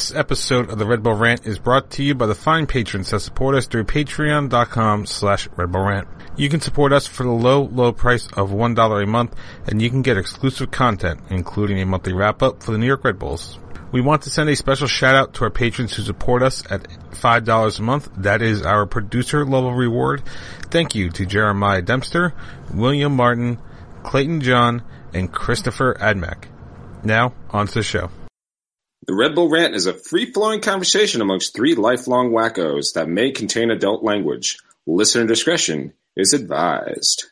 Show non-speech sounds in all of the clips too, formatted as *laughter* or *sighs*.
This episode of the Red Bull Rant is brought to you by the fine patrons that support us through patreon.com slash Red Bull Rant. You can support us for the low, low price of $1 a month, and you can get exclusive content, including a monthly wrap-up for the New York Red Bulls. We want to send a special shout out to our patrons who support us at $5 a month. That is our producer level reward. Thank you to Jeremiah Dempster, William Martin, Clayton John, and Christopher Admack. Now, on to the show. The Red Bull Rant is a free-flowing conversation amongst three lifelong wackos that may contain adult language. Listener discretion is advised.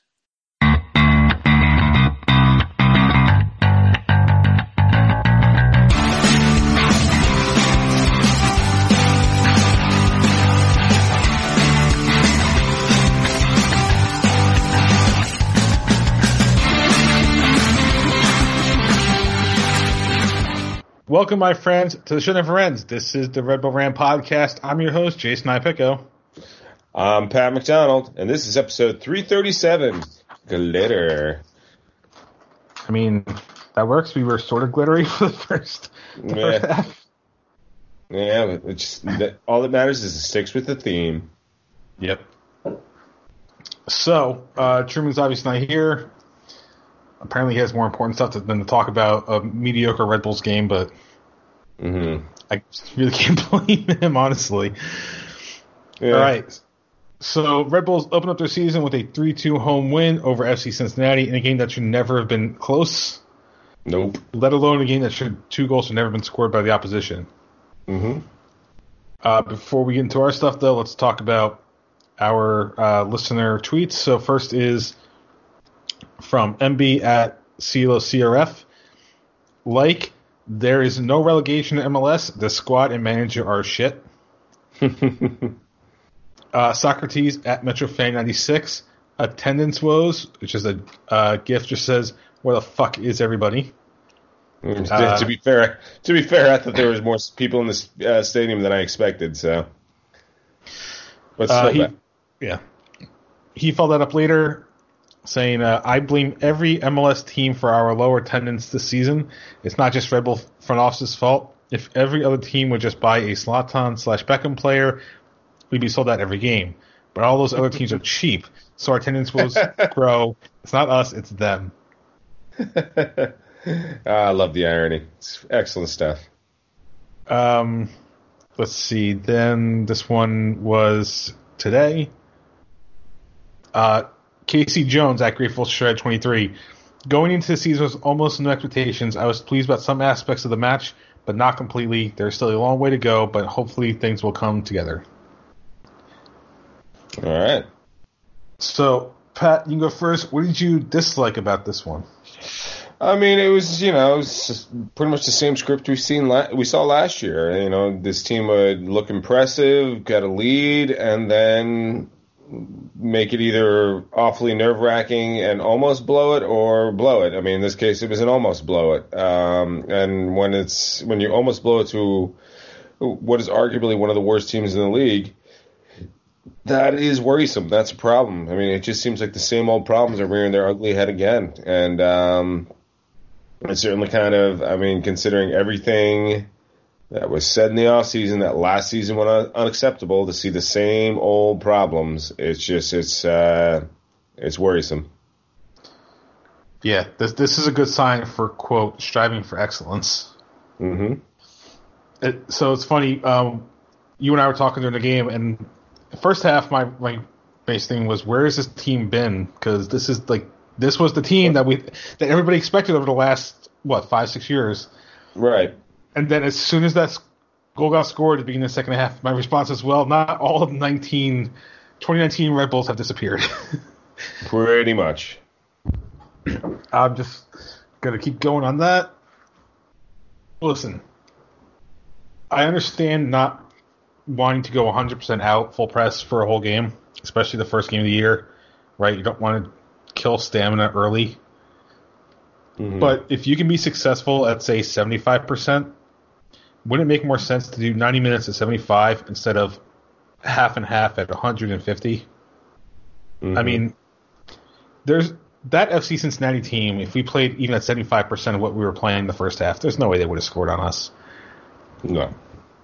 Welcome, my friends, to the show Never Ends. This is the Red Bull Rant podcast. I'm your host, Jason Ipico. I'm Pat McDonald, and this is episode 337, Glitter. I mean, that works. We were sort of glittery *laughs* for the first, the first Yeah. half. Yeah, but it's just, that, all that matters is it sticks with the theme. Yep. So, uh, Truman's obviously not here. Apparently, he has more important stuff to, than to talk about a mediocre Red Bulls game, but hmm I really *laughs* can't blame him, honestly. Yeah. All right. So, Red Bulls open up their season with a 3 2 home win over FC Cincinnati in a game that should never have been close, Nope. let alone a game that should two goals should never have been scored by the opposition. hmm Uh, before we get into our stuff, though, let's talk about our uh, listener tweets. So first is from MB at CeeLo CRF. Like, there is no relegation in MLS. The squad and manager are shit. *laughs* Uh, Socrates at MetroFan96. Attendance woes, which is a uh, gift, just says, "Where the fuck is everybody?" Uh, to be fair, to be fair, I thought there was more people in this uh, stadium than I expected. So, but Uh, he, yeah, he followed that up later, saying, uh, "I blame every MLS team for our lower attendance this season. It's not just Red Bull front office's fault. If every other team would just buy a Zlatan slash Beckham player, we'd be sold out every game. But all those other teams are cheap, so our attendance will *laughs* grow. It's not us, it's them." *laughs* Ah, I love the irony. It's excellent stuff. Um, let's see. Then this one was today. Uh, Casey Jones at Grateful Shred 23. Going into the season with almost no expectations, I was pleased about some aspects of the match, but not completely. There's still a long way to go, but hopefully things will come together. All right. So, Pat, you can go first. What did you dislike about this one? I mean, it was you know it was pretty much the same script we've seen la- we saw last year. You know, this team would look impressive, get a lead, and then make it either awfully nerve wracking and almost blow it, or blow it. I mean, in this case, it was an almost blow it. Um, and when it's when you almost blow it to what is arguably one of the worst teams in the league. That is worrisome. That's a problem. I mean, it just seems like the same old problems are rearing their ugly head again. And um, it's certainly kind of, I mean, considering everything that was said in the offseason, that last season was un- unacceptable to see the same old problems. It's just, it's, uh, it's worrisome. Yeah, this this is a good sign for quote striving for excellence. hmm It, so it's funny. Um, you and I were talking during the game, and the first half, my my base thing was, where has this team been? Because this is like this was the team that we that everybody expected over the last what five six years. Right. And then as soon as that goal got scored at the beginning of the second half, my response is, well, not all of 19, 2019 Red Bulls have disappeared. *laughs* Pretty much. I'm just gonna keep going on that. Listen, I understand not wanting to go 100% out full press for a whole game, especially the first game of the year, right? You don't want to kill stamina early. Mhm. But if you can be successful at say 75%, wouldn't it make more sense to do 90 minutes at 75 instead of half and half at 150? I Mhm. mean, there's that FC Cincinnati team. If we played even at seventy five percent of what we were playing in the first half, there's no way they would have scored on us. no.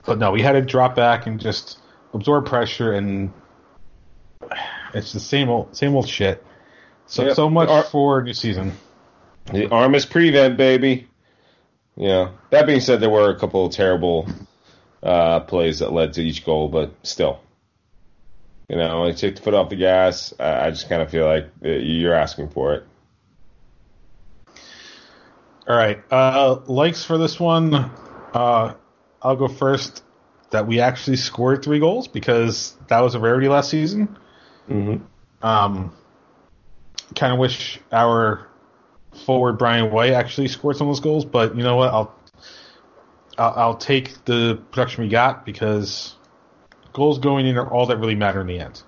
but no, we had to drop back and just absorb pressure, and it's the same old same old shit. So Yep. so much Ar- for new season. The arm is prevent, baby. Yeah. That being said, there were a couple of terrible uh, plays that led to each goal, but still, you know, like take the foot off the gas. I, I just kind of feel like uh, you're asking for it. All right, uh, likes for this one. Uh, I'll go first. That we actually scored three goals because that was a rarity last season. Mm-hmm. Um, kind of wish our forward Brian White actually scored some of those goals, but you know what? I'll I'll, I'll take the production we got because goals going in are all that really matter in the end.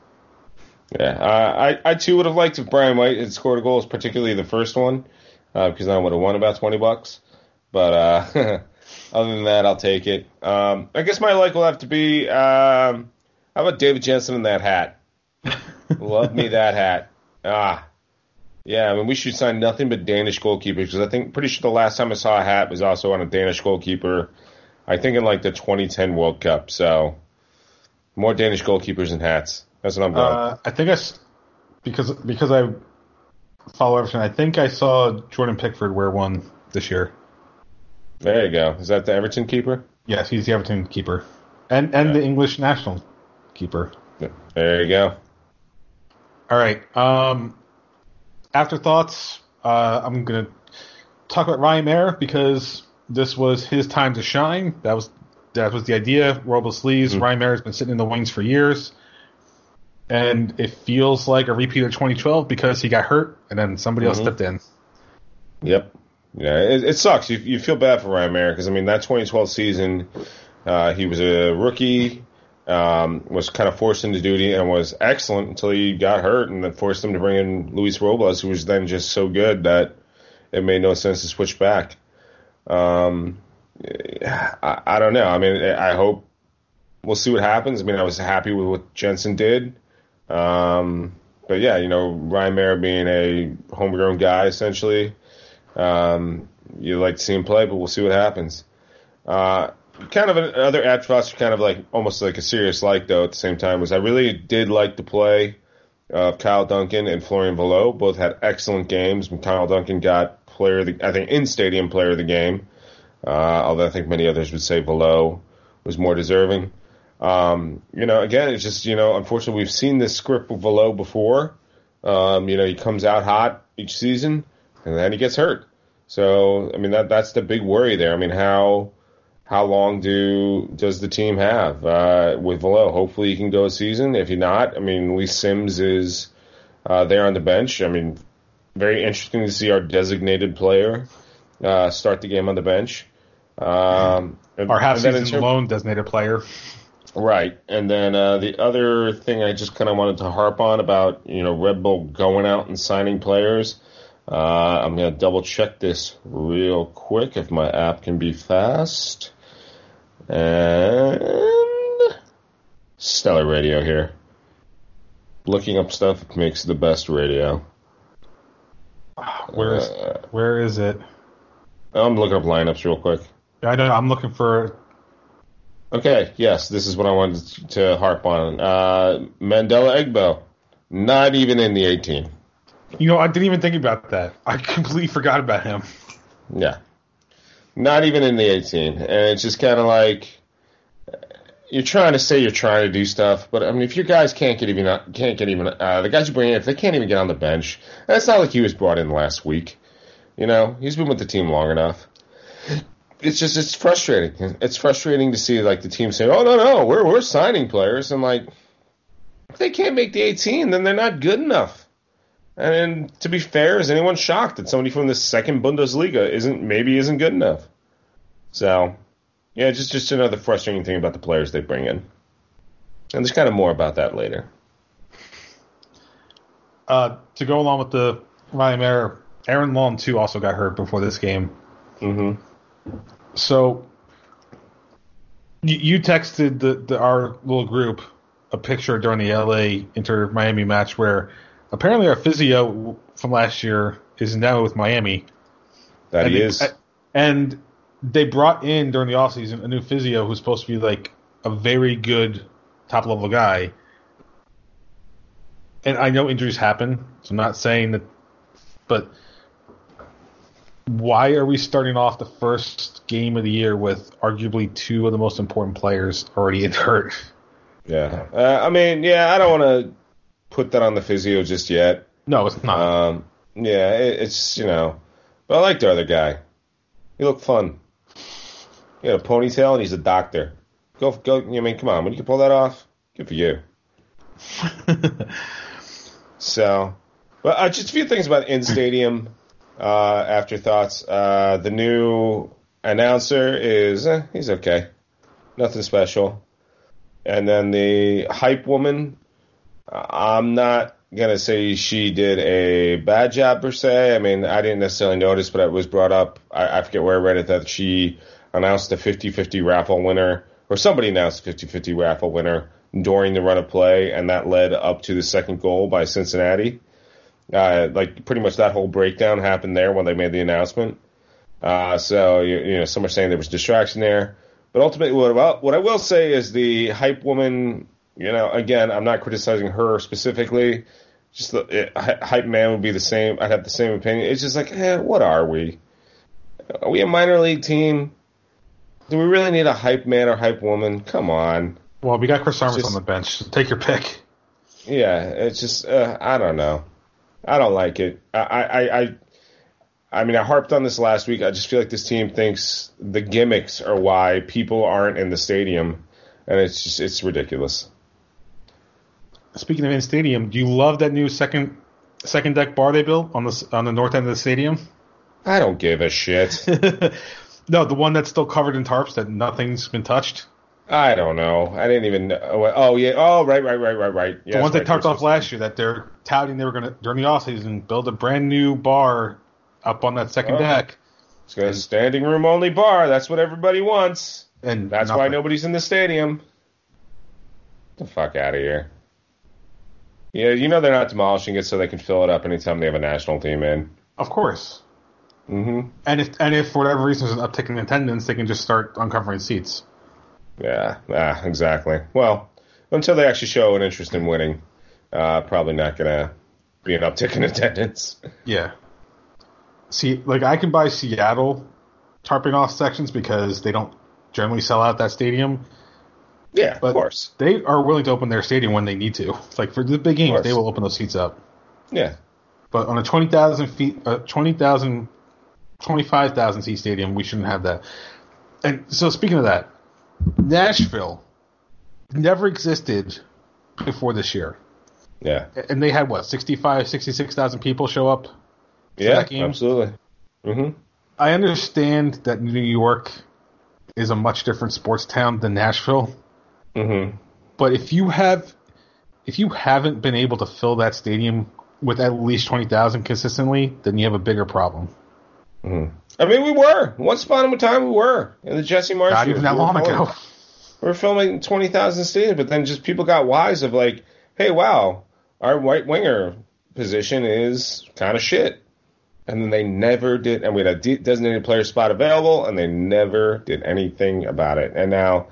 Yeah, uh, I I too would have liked if Brian White had scored a goal, particularly the first one, uh, because I would have won about twenty bucks. But uh, *laughs* other than that, I'll take it. Um, I guess my like will have to be um, how about David Jensen in that hat? *laughs* Love me that hat. Ah, yeah. I mean, we should sign nothing but Danish goalkeepers because I think pretty sure the last time I saw a hat was also on a Danish goalkeeper. I think in like the 2010 World Cup. So more Danish goalkeepers and hats. That's what I'm going. Uh, I think I because because I follow Everton. I think I saw Jordan Pickford wear one this year. There you go. Is that the Everton keeper? Yes, he's the Everton keeper, and and the English national keeper. There you go. All right. Um, afterthoughts. Uh, I'm gonna talk about Ryan Meara because this was his time to shine. That was that was the idea. Up his sleeves. Ryan Meara's been sitting in the wings for years, and it feels like a repeat of 2012 because he got hurt and then somebody else stepped in. Yep. Yeah, it, it sucks. You, you feel bad for Ryan Meara because I mean that 2012 season, uh, he was a rookie, um, was kind of forced into duty and was excellent until he got hurt and then forced them to bring in Luis Robles, who was then just so good that it made no sense to switch back. Um, I, I don't know. I mean, I hope we'll see what happens. I mean, I was happy with what Jensen did. Um, but yeah, you know, Ryan Meara being a homegrown guy essentially. Um, you like to see him play, but we'll see what happens. Uh, kind of another afterthoughts, kind of like almost like a serious like though at the same time was I really did like the play of Kyle Duncan and Florian Valot. Both had excellent games. Kyle Duncan got player of the I think in stadium player of the game. Uh, although I think many others would say Valot was more deserving. Um, you know, again, it's just you know, unfortunately, we've seen this script with Valot before. Um, you know, he comes out hot each season, and then he gets hurt. So, I mean, that that's the big worry there. I mean, how how long do does the team have uh, with Valot? Hopefully, he can go a season. If he not, I mean, Lee Sims is uh, there on the bench. I mean, very interesting to see our designated player uh, start the game on the bench. Um, and- Our half and then in season term- loan designated player. Right, and then uh, the other thing I just kind of wanted to harp on about you know Red Bull going out and signing players. Uh, I'm gonna double check this real quick if my app can be fast. And stellar radio here. Looking up stuff makes the best radio. Where is Uh, where is it? I'm looking up lineups real quick. I don't. I'm looking for. Okay, yes, this is what I wanted to harp on. Uh, Mandela Egbo, not even in the 18. You know, I didn't even think about that. I completely forgot about him. Yeah, not even in the 18, and it's just kind of like you're trying to say you're trying to do stuff, but I mean, if your guys can't get even can't get even uh, the guys you bring in, if they can't even get on the bench, that's not like he was brought in last week. You know, he's been with the team long enough. It's just it's frustrating. It's frustrating to see like the team say, "Oh no, no, we're we're signing players," and like if they can't make the 18, then they're not good enough. And to be fair, is anyone shocked that somebody from the second Bundesliga isn't maybe isn't good enough? So, yeah, just just another frustrating thing about the players they bring in. And there's kind of more about that later. Uh, to go along with the Ryan Meara, Aaron Long too also got hurt before this game. Mm-hmm. So you, you texted the, the our little group a picture during the LA Inter Miami match where apparently our physio from last year is now with Miami. That and he they- is. and they brought in during the offseason a new physio who's supposed to be like a very good top level guy. And I know injuries happen, so I'm not saying that, but why are we starting off the first game of the year with arguably two of the most important players already *laughs* hurt? Yeah, uh, I mean, yeah, I don't want to put that on the physio just yet. No, it's not. Um, yeah, it, it's you know, but I like the other guy. He looked fun. He had a ponytail and he's a doctor. Go, go. I mean, come on, when you can pull that off, good for you. *laughs* so, but uh, just a few things about in stadium uh, afterthoughts. Uh, the new announcer is eh, he's okay, nothing special. And then the hype woman, I'm not gonna say she did a bad job per se. I mean, I didn't necessarily notice, but it was brought up. I, I forget where I read it that she announced a 50-50 raffle winner, or somebody announced a 50-50 raffle winner during the run of play, and that led up to the second goal by Cincinnati. Uh, like pretty much that whole breakdown happened there when they made the announcement. Uh, so you, you know, some are saying there was distraction there, but ultimately, what, what I will say is the hype woman. You know, again, I'm not criticizing her specifically. Just the it, hype man would be the same. I'd have the same opinion. It's just like, eh, what are we? Are we a minor league team? Do we really need a hype man or hype woman? Come on. Well, we got Chris Armas on the bench. Take your pick. Yeah, it's just uh, I don't know. I don't like it. I, I, I, I mean, I harped on this last week. I just feel like this team thinks the gimmicks are why people aren't in the stadium, and it's just it's ridiculous. Speaking of in stadium, do you love that new second second deck bar they built on the on the north end of the stadium? I don't give a shit. *laughs* no, the one that's still covered in tarps that nothing's been touched. I don't know. I didn't even. Know. Oh yeah. Oh right, right, right, right, right. Yeah, the ones right. they talked off last year that they're touting they were going to during the offseason build a brand new bar up on that second oh. deck. It's got a standing room only bar. That's what everybody wants, and that's nothing. why nobody's in the stadium. Get the fuck out of here. Yeah, you know they're not demolishing it so they can fill it up anytime they have a national team in. Of course. Mm-hmm. And if and if for whatever reason there's an uptick in attendance, they can just start uncovering seats. Yeah, ah, exactly. Well, until they actually show an interest in winning, uh, probably not going to be an uptick in attendance. Yeah. See, like I can buy Seattle tarping off sections because they don't generally sell out that stadium. Yeah, of course. They are willing to open their stadium when they need to. Like for the big games, they will open those seats up. Yeah. But on a 20,000 feet, uh, 20,000, 25,000 seat stadium, we shouldn't have that. And so speaking of that, Nashville never existed before this year. Yeah. And they had what, 65, 66,000 people show up yeah, absolutely. Mm-hmm. I understand that New York is a much different sports town than Nashville. Mm-hmm. But if you have if you haven't been able to fill that stadium with at least 20,000 consistently, then you have a bigger problem. Mm-hmm. I mean, we were. Once upon a time, we were. In the Jesse Marsch Not even that we long ago. *laughs* We were filming 20,000 stadiums, but then just people got wise of like, hey, wow, our white winger position is kind of shit. And then they never did, and we had a designated player spot available, and they never did anything about it. And now,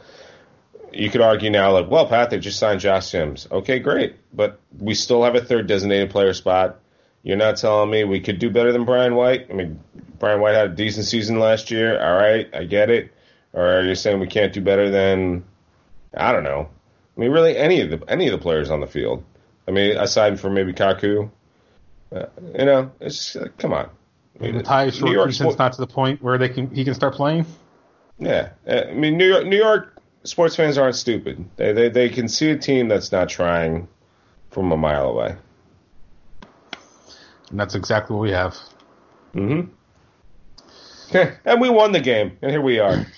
you could argue now, like, well, Pat, they just signed Josh Sims. Okay, great. But we still have a third designated player spot. You're not telling me we could do better than Brian White? I mean, Brian White had a decent season last year. All right, I get it. Or are you saying we can't do better than, I don't know. I mean, really, any of the any of the players on the field. I mean, aside from maybe Kaku, uh, you know, it's just, uh, come on. I mean, Matthias Jorgensen's not to the point where they can he can start playing. Yeah, uh, I mean, New York New York sports fans aren't stupid. They they they can see a team that's not trying from a mile away. And that's exactly what we have. Mm-hmm. Okay. And we won the game, and here we are. *laughs*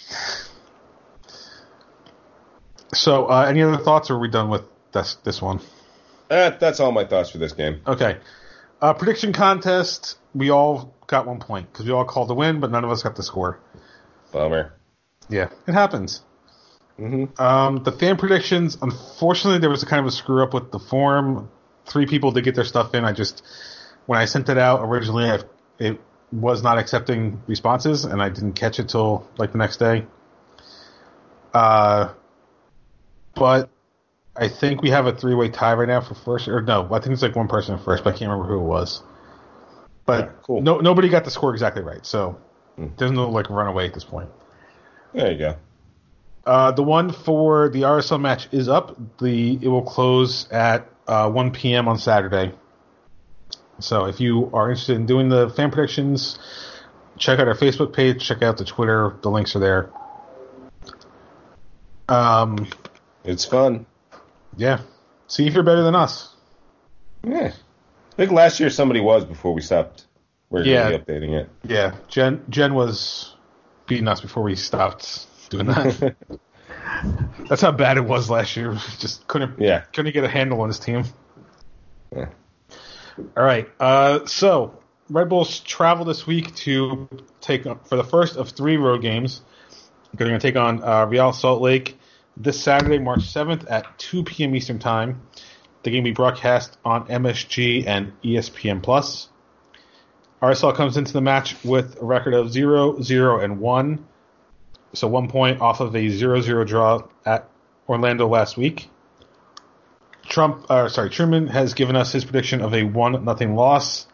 So, uh, any other thoughts, or are we done with this this one? Uh, that's all my thoughts for this game. Okay. Uh, prediction contest. We all got one point because we all called the win, but none of us got the score. Bummer. Yeah, it happens. Mm-hmm. Um, the fan predictions. Unfortunately, there was a kind of a screw up with the form. Three people did get their stuff in. I just when I sent it out originally, I, it was not accepting responses, and I didn't catch it till like the next day. Uh, but I think we have a three way tie right now for first. Or no, I think it's like one person in first, but I can't remember who it was. But Yeah, cool. no, nobody got the score exactly right, so Hmm. there's no like runaway at this point. There you go. Uh, the one for the RSL match is up. The it will close at uh, 1 p.m. on Saturday. So if you are interested in doing the fan predictions, check out our Facebook page. Check out the Twitter. The links are there. Um, It's fun. yeah. See if you're better than us. Yeah. I think last year somebody was before we stopped regularly Yeah. Going to be updating it. Yeah, Jen Jen was beating us before we stopped doing that. *laughs* That's how bad it was last year. *laughs* Just couldn't Yeah. couldn't get a handle on his team. Yeah. All right. Uh, so Red Bulls travel this week to take for the first of three road games. They're going to take on uh, Real Salt Lake this Saturday, March 7th at 2 p.m. Eastern Time. The game will be broadcast on MSG and ESPN Plus. RSL comes into the match with a record of 0, 0, and 1. So one point off of a 0-0 draw at Orlando last week. Trump, uh, sorry, Truman has given us his prediction of a one nothing loss.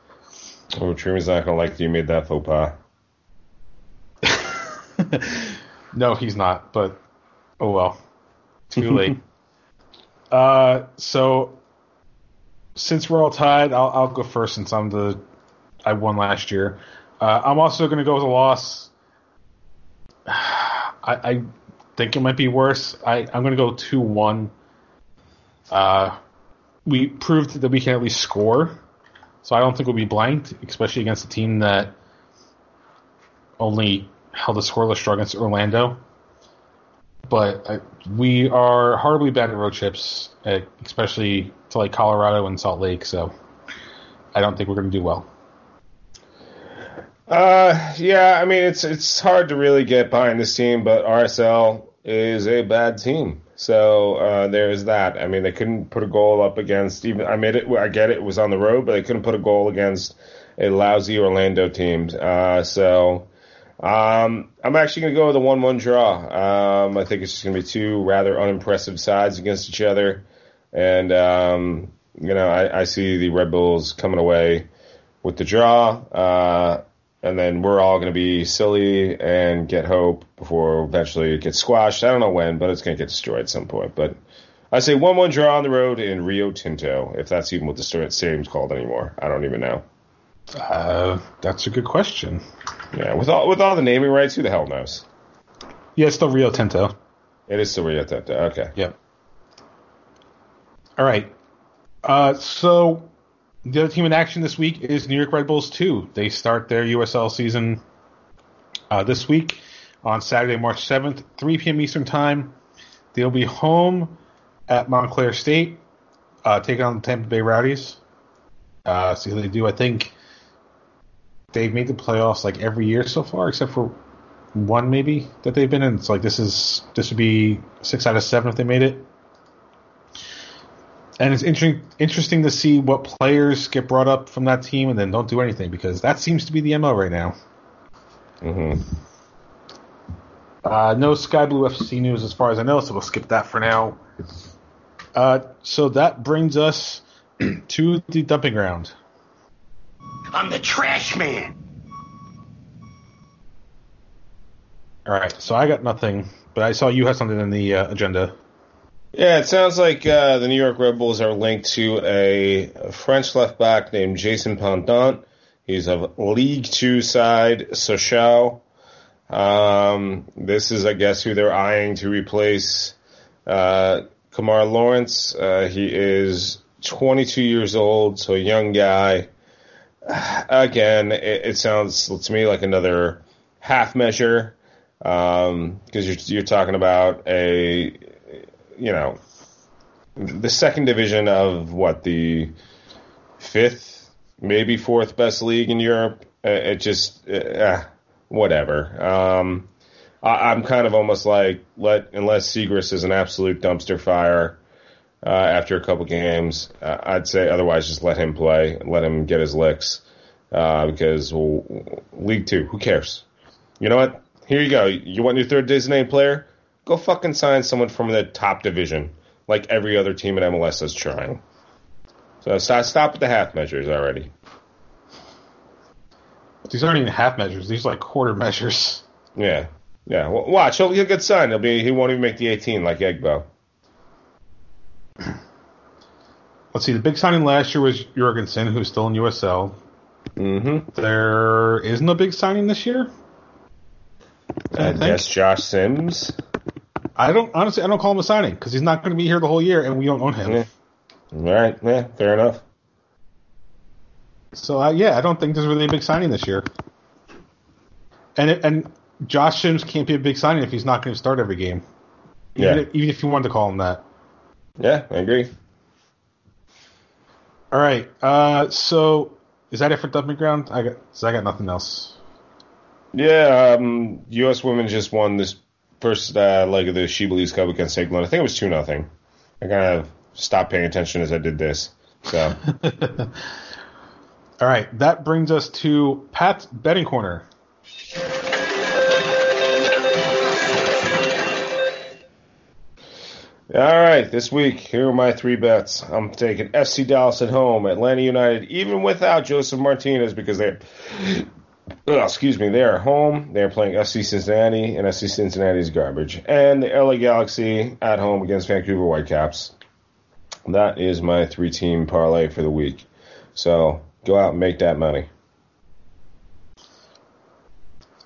Oh, Truman's not going to like that you made that faux pas. *laughs* no, he's not, but oh well, too *laughs* late. uh, so since we're all tied, I'll, I'll go first since I'm the I won last year. Uh, I'm also going to go with a loss. *sighs* I, I think it might be worse. I, I'm going to go two one. Uh, we proved that we can at least score, so I don't think we'll be blanked, especially against a team that only held a scoreless draw against Orlando. But uh, we are horribly bad at road trips, uh, especially to like Colorado and Salt Lake. So I don't think we're going to do well. Uh, yeah, I mean it's it's hard to really get behind this team, but RSL is a bad team. So uh, there's that. I mean, they couldn't put a goal up against even. I made it. I get it. It was on the road, but they couldn't put a goal against a lousy Orlando team. Uh, so um, I'm actually going to go with a one-one draw. Um, I think it's just going to be two rather unimpressive sides against each other, and um, you know I, I see the Red Bulls coming away with the draw. Uh, and then we're all going to be silly and get hope before eventually it gets squashed. I don't know when, but it's going to get destroyed at some point. But I say one-one draw on the road in Rio Tinto, if that's even what the stadium's called anymore. I don't even know. Uh, that's a good question. Yeah, with all with all the naming rights, who the hell knows? Yeah, it's still Rio Tinto. It is still Rio Tinto. Okay. Yep. All right. Uh, so the other team in action this week is New York Red Bulls 2. They start their USL season uh, this week on Saturday, March 7th, 3 p.m. Eastern Time. They'll be home at Montclair State, uh, taking on the Tampa Bay Rowdies. Uh, see how they do. I think they've made the playoffs like every year so far, except for one maybe that they've been in. It's like this is this would be six out of seven if they made it. And it's interesting interesting to see what players get brought up from that team and then don't do anything because that seems to be the mo right now. hmm Uh, no Sky Blue FC news as far as I know, so we'll skip that for now. Uh, so that brings us *clears throat* to the dumping ground. I'm the trash man. All right, so I got nothing, but I saw you had something in the uh, agenda. Yeah, it sounds like uh, the New York Red Bulls are linked to a, French left back named Jason Pendant. He's of League Two side Sochaux. Um, this is, I guess, who they're eyeing to replace uh, Kemar Lawrence. Uh, he is 22 years old, so a young guy. *sighs* Again, it, it sounds to me like another half measure because you're you're talking about a you know the second division of what the fifth, maybe fourth best league in Europe. It just uh, whatever. Um, I, I'm kind of almost like let unless Seagrist is an absolute dumpster fire uh, after a couple games, uh, I'd say otherwise just let him play, let him get his licks. uh, because well, League Two, who cares? You know what? Here you go. You want your third designated player? Go fucking sign someone from the top division, like every other team in MLS is trying. So stop, stop with the half measures already. These aren't even half measures. These are like quarter measures. Yeah, yeah. Well, watch, he'll, he'll get signed. He'll be. He won't even make the 18 like Egbo. *clears throat* Let's see. The big signing last year was Jorgensen, who's still in USL. Mm-hmm. There isn't a big signing this year. I I guess Josh Sims. I don't honestly. I don't call him a signing because he's not going to be here the whole year, and we don't own him. Yeah. All right. Yeah. Fair enough. So uh, yeah, I don't think there's really a big signing this year. And it, and Josh Sims can't be a big signing if he's not going to start every game. Even, Yeah. if, even if you wanted to call him that. Yeah, I agree. All right. Uh, so is that it for Dumping Ground? I got. So I got nothing else. Yeah, um, U.S. women just won this first uh, leg of the She Believes Cup against England. I think it was two nothing. I kind of stopped paying attention as I did this. So *laughs* All right. That brings us to Pat's betting corner. All right, this week, here are my three bets. I'm taking FC Dallas at home, Atlanta United, even without Josef Martinez, because they, oh, excuse me, they are at home. They are playing FC Cincinnati, and FC Cincinnati is garbage. And the LA Galaxy at home against Vancouver Whitecaps. That is my three-team parlay for the week. So go out and make that money.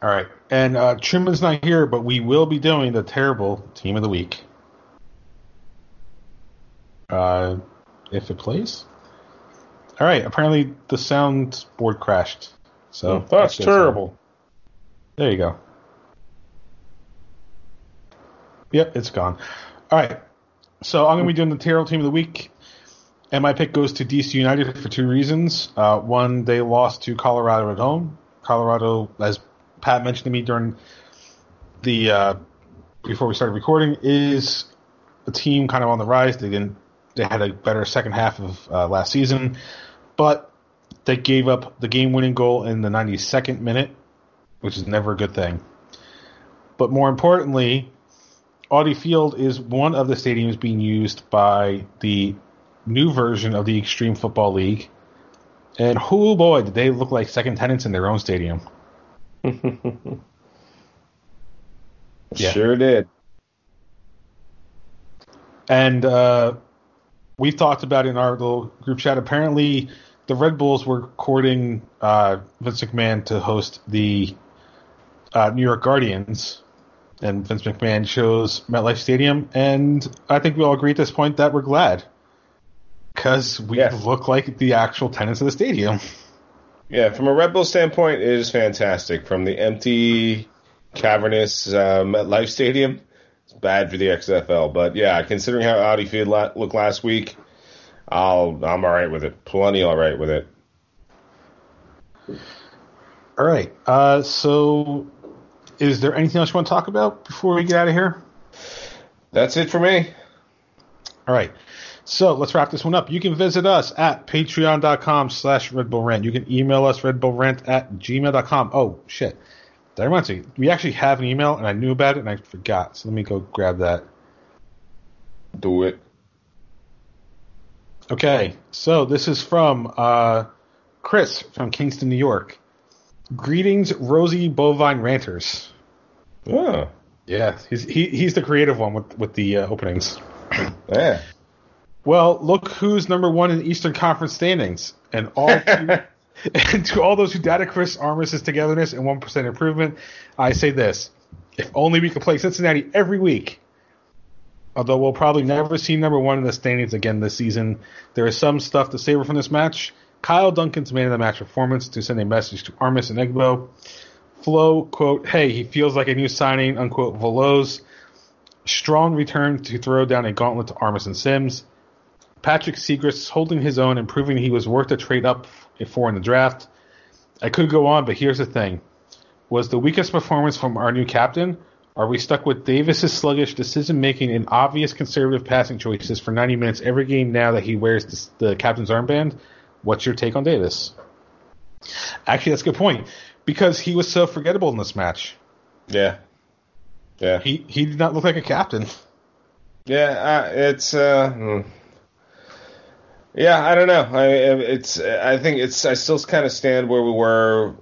All right. And uh, Truman's not here, but we will be doing the terrible team of the week. Uh, if it plays. All right. Apparently the sound board crashed. So That's good. terrible. There you go. Yep, it's gone. All right. So I'm going to be doing the terrible team of the week. And my pick goes to DC United for two reasons. Uh, one, they lost to Colorado at home. Colorado, as Pat mentioned to me during the uh, before we started recording, is a team kind of on the rise. They didn't. They had a better second half of uh, last season, they gave up the game-winning goal in the 92nd minute, which is never a good thing. But more importantly, Audi Field is one of the stadiums being used by the new version of the Extreme Football League. And oh boy, did they look like second tenants in their own stadium. *laughs* Yeah. Sure did. And uh, we've talked about in our little group chat. Apparently, the Red Bulls were courting uh, Vince McMahon to host the uh, New York Guardians, and Vince McMahon chose MetLife Stadium. And I think we all agree at this point that we're glad because we Yes. look like the actual tenants of the stadium. Yeah, from a Red Bull standpoint, it is fantastic. From the empty, cavernous uh, MetLife Stadium, it's bad for the XFL. But yeah, considering how Audi Field looked last week, I'll I'm all right with it. Plenty all right with it. All right. Uh, so, is there anything else you want to talk about before we get out of here? That's it for me. All right. So let's wrap this one up. You can visit us at patreon.com slash Red Bull Rant. You can email us redbullrant at gmail.com. Oh, shit. Did I remind you? We actually have an email, and I knew about it, and I forgot. So let me go grab that. Do it. Okay. So this is from uh, Chris from Kingston, New York. Greetings, Rosie Bovine Ranters. Oh, Yeah, he's he, he's the creative one with with the uh, openings. *clears throat* yeah. Well, look who's number one in Eastern Conference standings, and all *laughs* to, and to all those who doubted Chris Armas' togetherness and one percent improvement, I say this: if only we could play Cincinnati every week. Although we'll probably never see number one in the standings again this season, there is some stuff to savor from this match. Kyle Duncan's man of the match performance to send a message to Armas and Egbo. Flo, quote, hey, he feels like a new signing, unquote, Veloz. Strong return to throw down a gauntlet to Armas and Sims. Patrick Seagrist holding his own and proving he was worth a trade up for in the draft. I could go on, but here's the thing. Was the weakest performance from our new captain? Are we stuck with Davis's sluggish decision making and obvious conservative passing choices for 90 minutes every game now that he wears the, the captain's armband? What's your take on Davis? Actually, that's a good point because he was so forgettable in this match. Yeah, yeah, He he did not look like a captain. yeah. Uh, it's uh, hmm. yeah. I don't know. I it's I think it's I still kind of stand where we were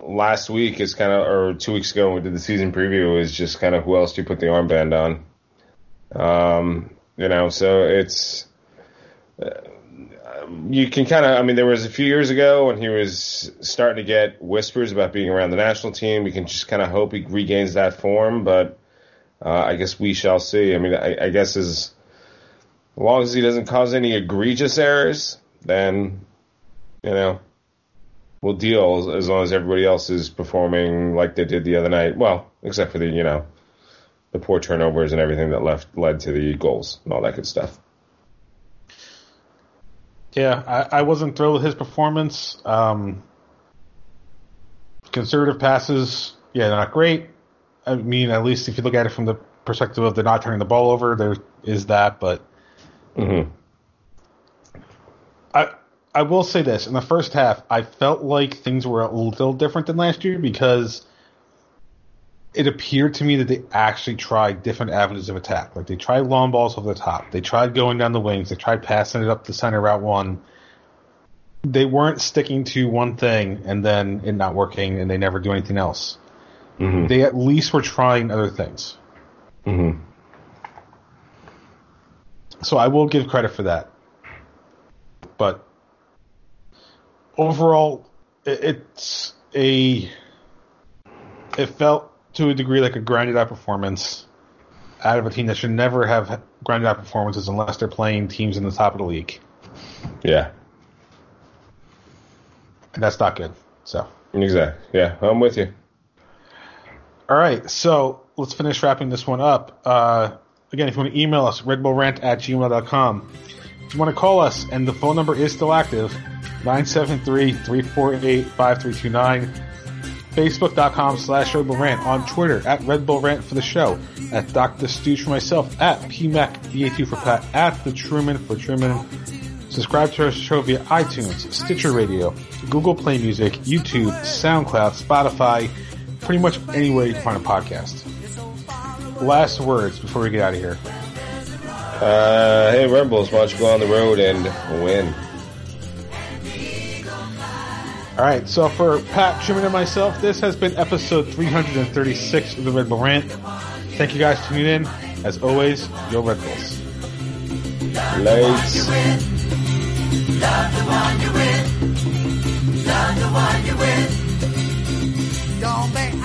last week. Is kind of or two weeks ago when we did the season preview. Is just kind of who else do you put the armband on? Um, you know, so it's you can kind of, I mean, there was a few years ago when he was starting to get whispers about being around the national team. We can just kind of hope he regains that form, but uh, I guess we shall see. I mean, I, I guess as long as he doesn't cause any egregious errors, then, you know, we'll deal as, as long as everybody else is performing like they did the other night. Well, except for the, you know, the poor turnovers and everything that left led to the goals and all that good stuff. Yeah, I, I wasn't thrilled with his performance. Um, conservative passes, yeah, they're not great. I mean, at least if you look at it from the perspective of they're not turning the ball over, there is that. But Mm-hmm. I I will say this: in the first half, I felt like things were a little different than last year because it appeared to me that they actually tried different avenues of attack. Like they tried long balls over the top, they tried going down the wings, they tried passing it up the center route one. They weren't sticking to one thing and then it not working, and they never do anything else. Mm-hmm. They at least were trying other things. Mm-hmm. So I will give credit for that. But overall, it, it's a. It felt to a degree like a grinded out performance out of a team that should never have grinded out performances unless they're playing teams in the top of the league. Yeah. And that's not good. So. Exactly. Yeah, I'm with you. All right, so let's finish wrapping this one up. Uh, again, if you want to email us, redbullrant at gmail.com. If you want to call us, and the phone number is still active, 973-348-5329. Facebook.com slash Red Bull Rant. On Twitter, at Red Bull Rant for the show. At Dr. Stooge for myself. At PMAC, VA two for Pat. At The Truman for Truman. Subscribe to our show via iTunes, Stitcher Radio, Google Play Music, YouTube, SoundCloud, Spotify, pretty much anywhere you can find a podcast. Last words before we get out of here. Uh, hey, Red Bulls, why don't you go on the road and win? All right, so for Pat, Truman, and myself, this has been episode 336 of the Red Bull Rant. Thank you guys for tuning in. As always, your Red Bulls. Lights. Love